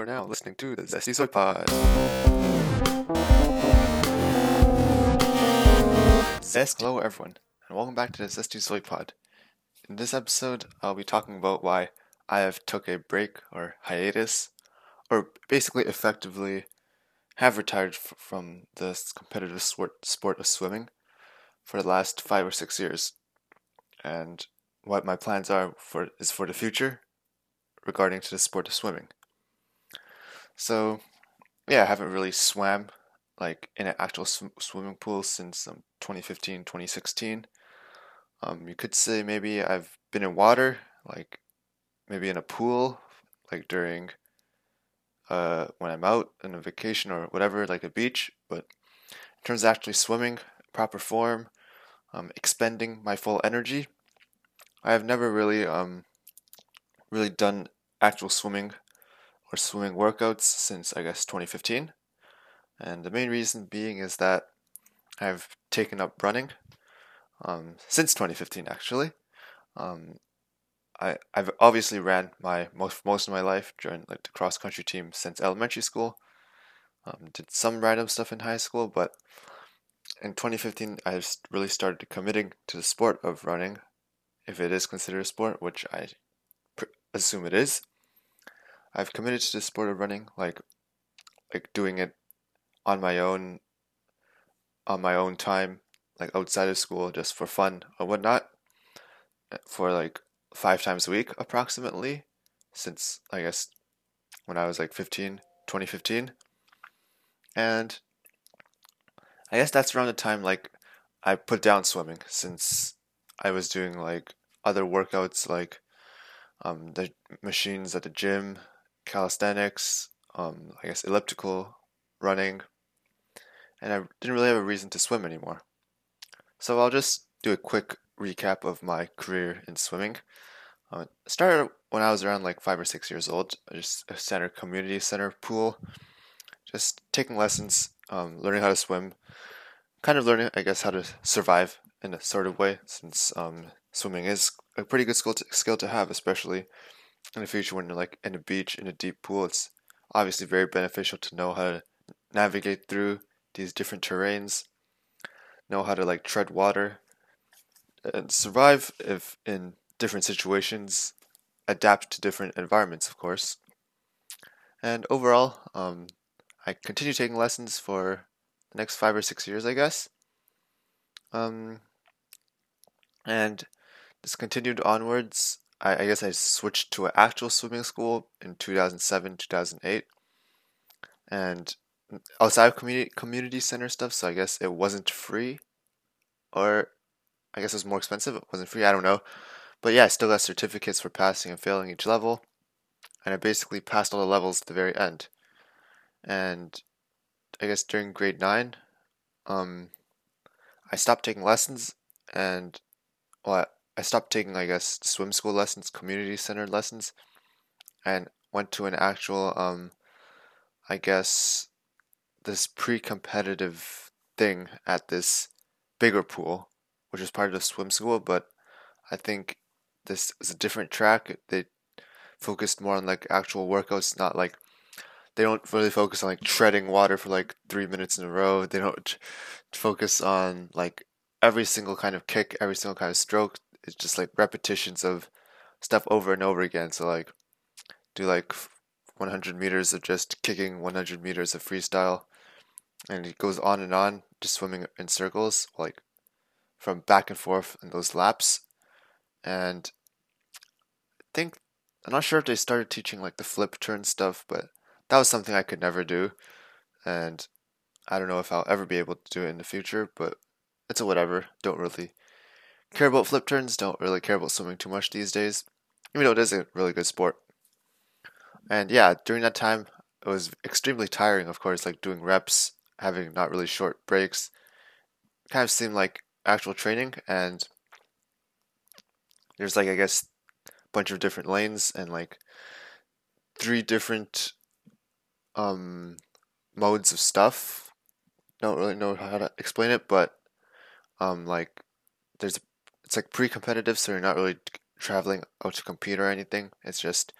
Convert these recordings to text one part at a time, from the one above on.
are now listening to the Zesty Soy Pod. Zest. Hello, everyone, and welcome back to the Zesty Soy Pod. In this episode, I'll be talking about why I have took a break or hiatus, or basically effectively have retired f- from the competitive sport, sport of swimming for the last five or six years, and what my plans are for is for the future regarding to the sport of swimming. So, yeah, I haven't really swam like in an actual sw- swimming pool since um, 2015, 2016. Um, you could say maybe I've been in water, like maybe in a pool, like during uh, when I'm out on a vacation or whatever, like a beach. But in terms of actually swimming, proper form, um, expending my full energy, I have never really um, really done actual swimming or swimming workouts since I guess 2015. And the main reason being is that I've taken up running um, since 2015 actually. Um, I, I've obviously ran my most most of my life during like the cross country team since elementary school. Um, did some random stuff in high school, but in 2015 I really started committing to the sport of running, if it is considered a sport, which I assume it is. I've committed to the sport of running, like like doing it on my own on my own time, like outside of school, just for fun or whatnot, eh, for like five times a week approximately, since I guess when I was like 15, 2015. And I guess that's around the time like I put down swimming since I was doing like other workouts like um, the machines at the gym, calisthenics, um, I guess elliptical, running, and I didn't really have a reason to swim anymore. So I'll just do a quick recap of my career in swimming. Uh, started when I was around like five or six years old, just a center community center pool, just taking lessons, um, learning how to swim, kind of learning, I guess, how to survive in a sort of way, since um, swimming is a pretty good skill to, skill to have, especially in the future when you're like in a beach in a deep pool. It's obviously very beneficial to know how to navigate through these different terrains, know how to like tread water, and survive if in different situations, adapt to different environments, of course. And overall, um, I continue taking lessons for the next five or six years, I guess. Um, and this continued onwards. I, I guess I switched to an actual swimming school in 2007, 2008. And outside of community community center stuff, so I guess it wasn't free, or I guess it was more expensive. It wasn't free. I don't know, but yeah, I still got certificates for passing and failing each level, and I basically passed all the levels at the very end. And I guess during grade nine, um, I stopped taking lessons, and well, I stopped taking, I guess, swim school lessons, community center lessons, and went to an actual, um, I guess, this pre-competitive thing at this bigger pool, which is part of the swim school. But I think this is a different track. They focused more on like actual workouts, not like they don't really focus on like treading water for like three minutes in a row. They don't focus on like every single kind of kick, every single kind of stroke it's just like repetitions of stuff over and over again. So like do like 100 meters of just kicking, 100 meters of freestyle, and it goes on and on, just swimming in circles, like from back and forth in those laps. And I think I'm not sure if they started teaching like the flip turn stuff, but that was something I could never do, and I don't know if I'll ever be able to do it in the future. But it's a whatever. Don't really care about flip turns, don't really care about swimming too much these days, even though it is a really good sport. And yeah, during that time, it was extremely tiring, of course, like doing reps, having not really short breaks. Kind of seemed like actual training, and there's like, I guess, a bunch of different lanes and like three different um modes of stuff. Don't really know how to explain it, but um like there's it's like pre-competitive, so you're not really traveling out to compete or anything. It's just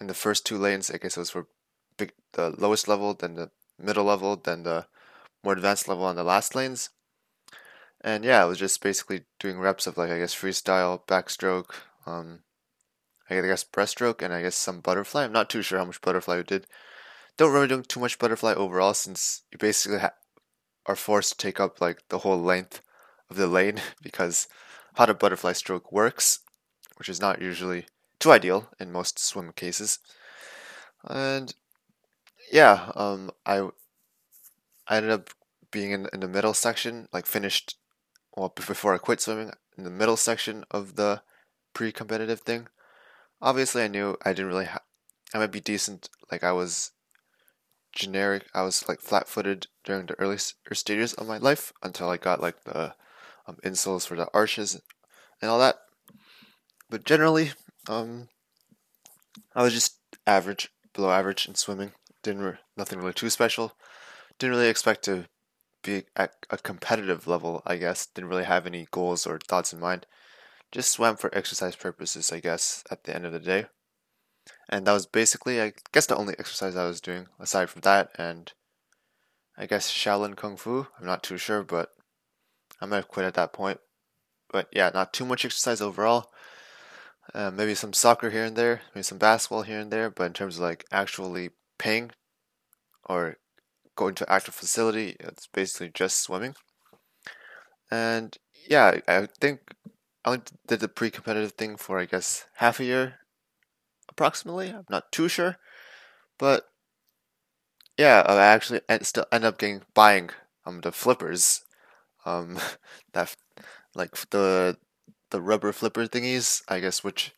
in the first two lanes. I guess it was for the lowest level, then the middle level, then the more advanced level on the last lanes. And yeah, I was just basically doing reps of like I guess freestyle, backstroke, um, I guess breaststroke, and I guess some butterfly. I'm not too sure how much butterfly we did. Don't remember doing too much butterfly overall since you basically ha- are forced to take up like the whole length of the lane because the butterfly stroke works, which is not usually too ideal in most swim cases. And yeah, um, I I ended up being in, in the middle section, like finished well before I quit swimming in the middle section of the pre-competitive thing. Obviously, I knew I didn't really. Ha- I might be decent. Like I was generic. I was like flat-footed during the early stages of my life until I got like the um, insoles for the arches and all that. But generally, um, I was just average, below average in swimming. Didn't re- nothing really too special. Didn't really expect to be at a competitive level. I guess didn't really have any goals or thoughts in mind. Just swam for exercise purposes. I guess at the end of the day, and that was basically, I guess, the only exercise I was doing aside from that and I guess Shaolin Kung Fu. I'm not too sure, but I might have quit at that point. But yeah, not too much exercise overall. Uh, maybe some soccer here and there, maybe some basketball here and there, but in terms of like actually paying or going to active facility, it's basically just swimming. And yeah, I think I did the pre-competitive thing for I guess half a year, approximately. I'm not too sure, but yeah, I actually still end up getting buying um the flippers, um that like the the rubber flipper thingies, I guess, which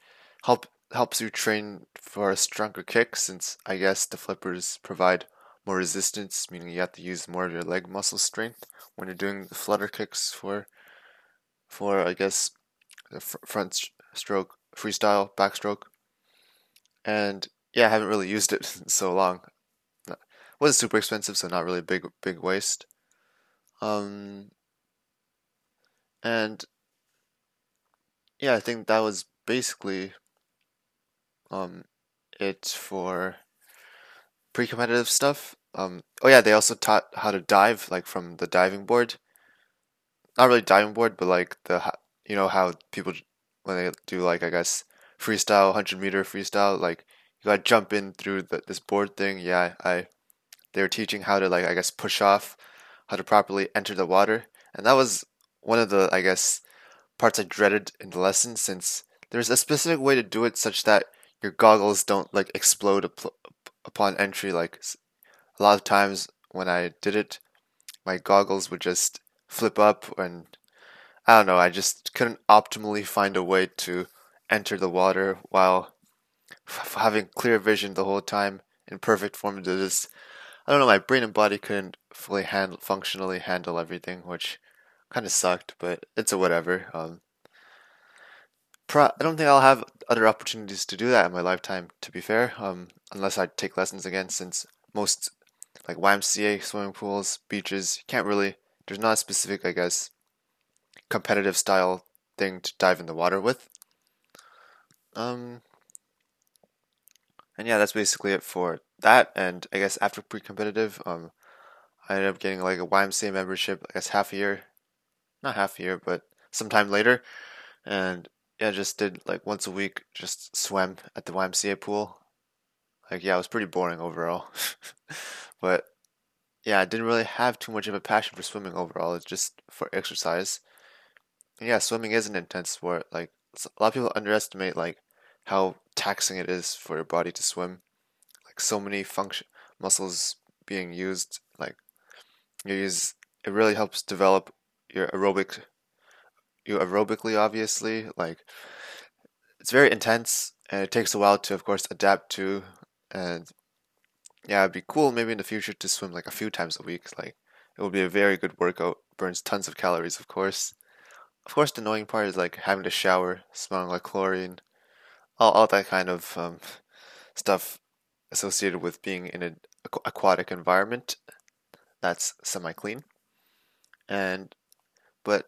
help helps you train for a stronger kick since I guess the flippers provide more resistance, meaning you have to use more of your leg muscle strength when you're doing the flutter kicks for for I guess the fr- front stroke, freestyle, backstroke. And yeah, I haven't really used it in so long. It wasn't super expensive, so not really big big waste. Um and yeah, I think that was basically um, it for pre-competitive stuff. Um, oh yeah, they also taught how to dive, like from the diving board. Not really diving board, but like the you know how people when they do like I guess freestyle, hundred meter freestyle, like you gotta jump in through the, this board thing. Yeah, I they were teaching how to like I guess push off, how to properly enter the water, and that was one of the I guess parts I dreaded in the lesson since there's a specific way to do it such that your goggles don't like explode up- upon entry. Like a lot of times when I did it, my goggles would just flip up, and I don't know. I just couldn't optimally find a way to enter the water while f- having clear vision the whole time in perfect form. To this, I don't know. My brain and body couldn't fully handle, functionally handle everything, which kind of sucked, but it's a whatever. Um, pro- I don't think I'll have other opportunities to do that in my lifetime. To be fair, um, unless I take lessons again, since most like YMCA swimming pools, beaches, you can't really. There's not a specific, I guess, competitive style thing to dive in the water with. Um, and yeah, that's basically it for that. And I guess after pre-competitive, um, I ended up getting like a YMCA membership. I guess half a year not half a year, but sometime later. And yeah, just did like once a week, just swam at the YMCA pool. Like, yeah, it was pretty boring overall. but yeah, I didn't really have too much of a passion for swimming overall. It's just for exercise. And yeah, swimming is an intense sport. Like, a lot of people underestimate like how taxing it is for your body to swim. Like, so many function muscles being used. Like, you use it really helps develop your aerobic you aerobically obviously like it's very intense and it takes a while to of course adapt to and yeah it'd be cool maybe in the future to swim like a few times a week like it would be a very good workout burns tons of calories of course. Of course the annoying part is like having to shower smelling like chlorine all, all that kind of um, stuff associated with being in an aquatic environment that's semi-clean. And but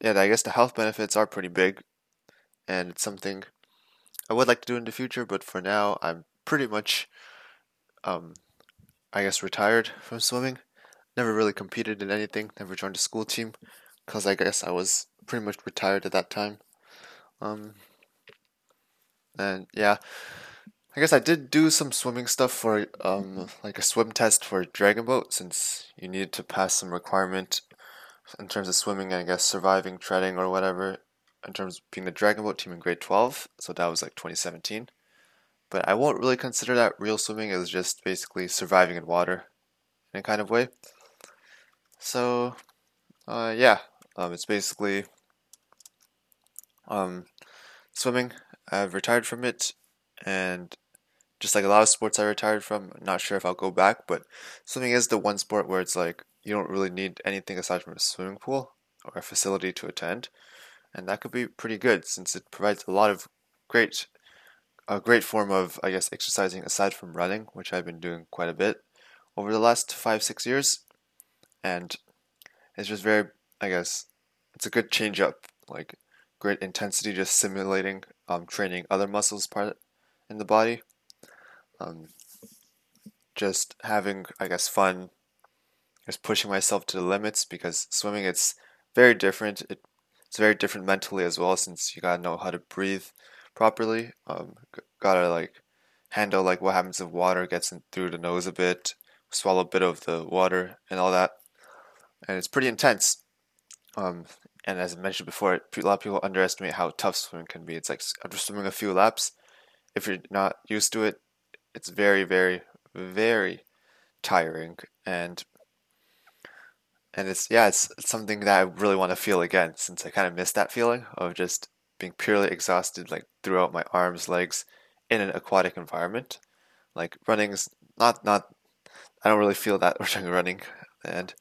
yeah, I guess the health benefits are pretty big, and it's something I would like to do in the future. But for now, I'm pretty much um, I guess, retired from swimming. Never really competed in anything, never joined a school team, because I guess I was pretty much retired at that time. Um, and yeah, I guess I did do some swimming stuff for um like a swim test for Dragon Boat since you needed to pass some requirement in terms of swimming I guess surviving, treading or whatever in terms of being the Dragon Boat team in grade 12. So that was like 2017. But I won't really consider that real swimming. It was just basically surviving in water in a kind of way. So uh, yeah, um, it's basically um, swimming. I've retired from it and just like a lot of sports I retired from, not sure if I'll go back, but swimming is the one sport where it's like you don't really need anything aside from a swimming pool or a facility to attend, and that could be pretty good since it provides a lot of great, a great form of I guess exercising aside from running, which I've been doing quite a bit over the last five six years, and it's just very I guess it's a good change up like great intensity just simulating um, training other muscles part in the body. Um, just having, I guess, fun, just pushing myself to the limits because swimming it's very different. It, it's very different mentally as well since you gotta know how to breathe properly. Um, gotta like handle like what happens if water gets in through the nose a bit, swallow a bit of the water and all that, and it's pretty intense. Um, and as I mentioned before, a lot of people underestimate how tough swimming can be. It's like after swimming a few laps, if you're not used to it, it's very, very, very tiring and and it's yeah, it's, it's something that I really want to feel again since I kind of missed that feeling of just being purely exhausted like throughout my arms, legs in an aquatic environment. Like running is not not I don't really feel that during running and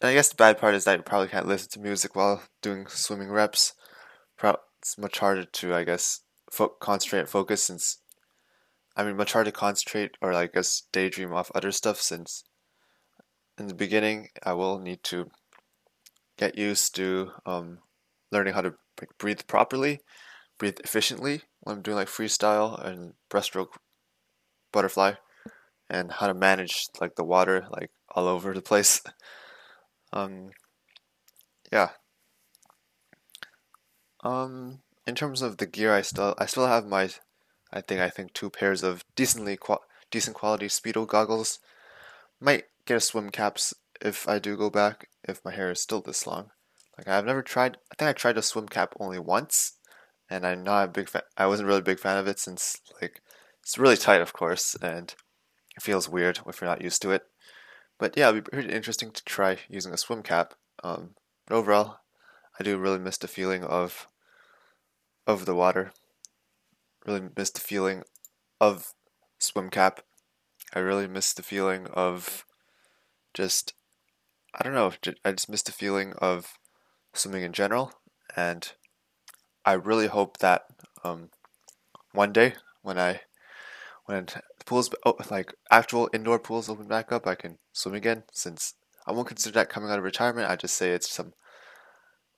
and I guess the bad part is that you probably can't listen to music while doing swimming reps. It's much harder to, I guess, fo- concentrate and focus since I mean, much harder to concentrate or like guess daydream off other stuff since in the beginning I will need to get used to um, learning how to breathe properly, breathe efficiently when I'm doing like freestyle and breaststroke butterfly, and how to manage like the water like all over the place. um, yeah. Um, in terms of the gear, I still I still have my I think I think two pairs of decently decent quality speedo goggles. Might get a swim caps if I do go back if my hair is still this long. Like I've never tried. I think I tried a swim cap only once, and I'm not a big fan. I wasn't really a big fan of it since like it's really tight, of course, and it feels weird if you're not used to it. But yeah, it'd be pretty interesting to try using a swim cap. Um, but overall, I do really miss the feeling of of the water really miss the feeling of swim cap. I really miss the feeling of just I don't know. I just missed the feeling of swimming in general, and I really hope that um, one day when I when pools oh, like actual indoor pools open back up, I can swim again. Since I won't consider that coming out of retirement, I just say it's some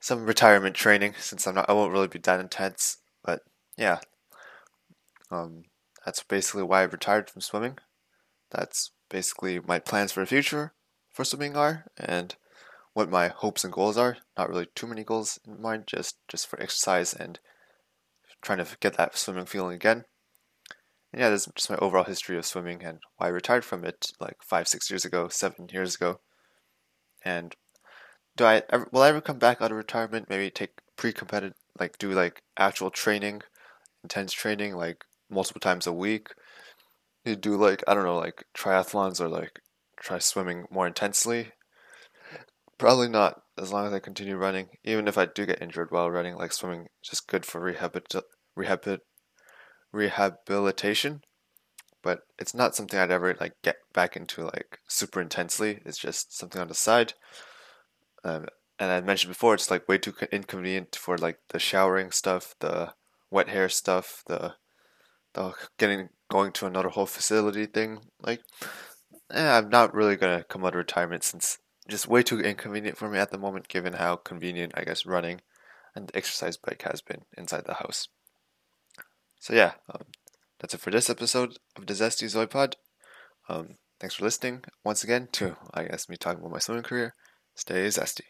some retirement training. Since I'm not, I won't really be that intense. But yeah, um, that's basically why I retired from swimming. That's basically my plans for the future for swimming are, and what my hopes and goals are. Not really too many goals in mind, just just for exercise and trying to get that swimming feeling again. And yeah, that's just my overall history of swimming and why I retired from it like five, six years ago, seven years ago. And do I ever, will I ever come back out of retirement? Maybe take pre-competitive, like do like actual training, intense training, like multiple times a week. You do like I don't know, like triathlons or like try swimming more intensely. Probably not as long as I continue running. Even if I do get injured while running, like swimming just good for rehab rehab rehabilitation. But it's not something I'd ever like get back into like super intensely. It's just something on the side. Um, and I mentioned before, it's like way too inconvenient for like the showering stuff, the wet hair stuff, the the getting going to another whole facility thing. Like, eh, I'm not really gonna come out of retirement since just way too inconvenient for me at the moment, given how convenient I guess running and exercise bike has been inside the house. So yeah, um, that's it for this episode of the Zesty Zoipod. Um, Thanks for listening once again to, I guess, me talking about my swimming career. Stay zesty.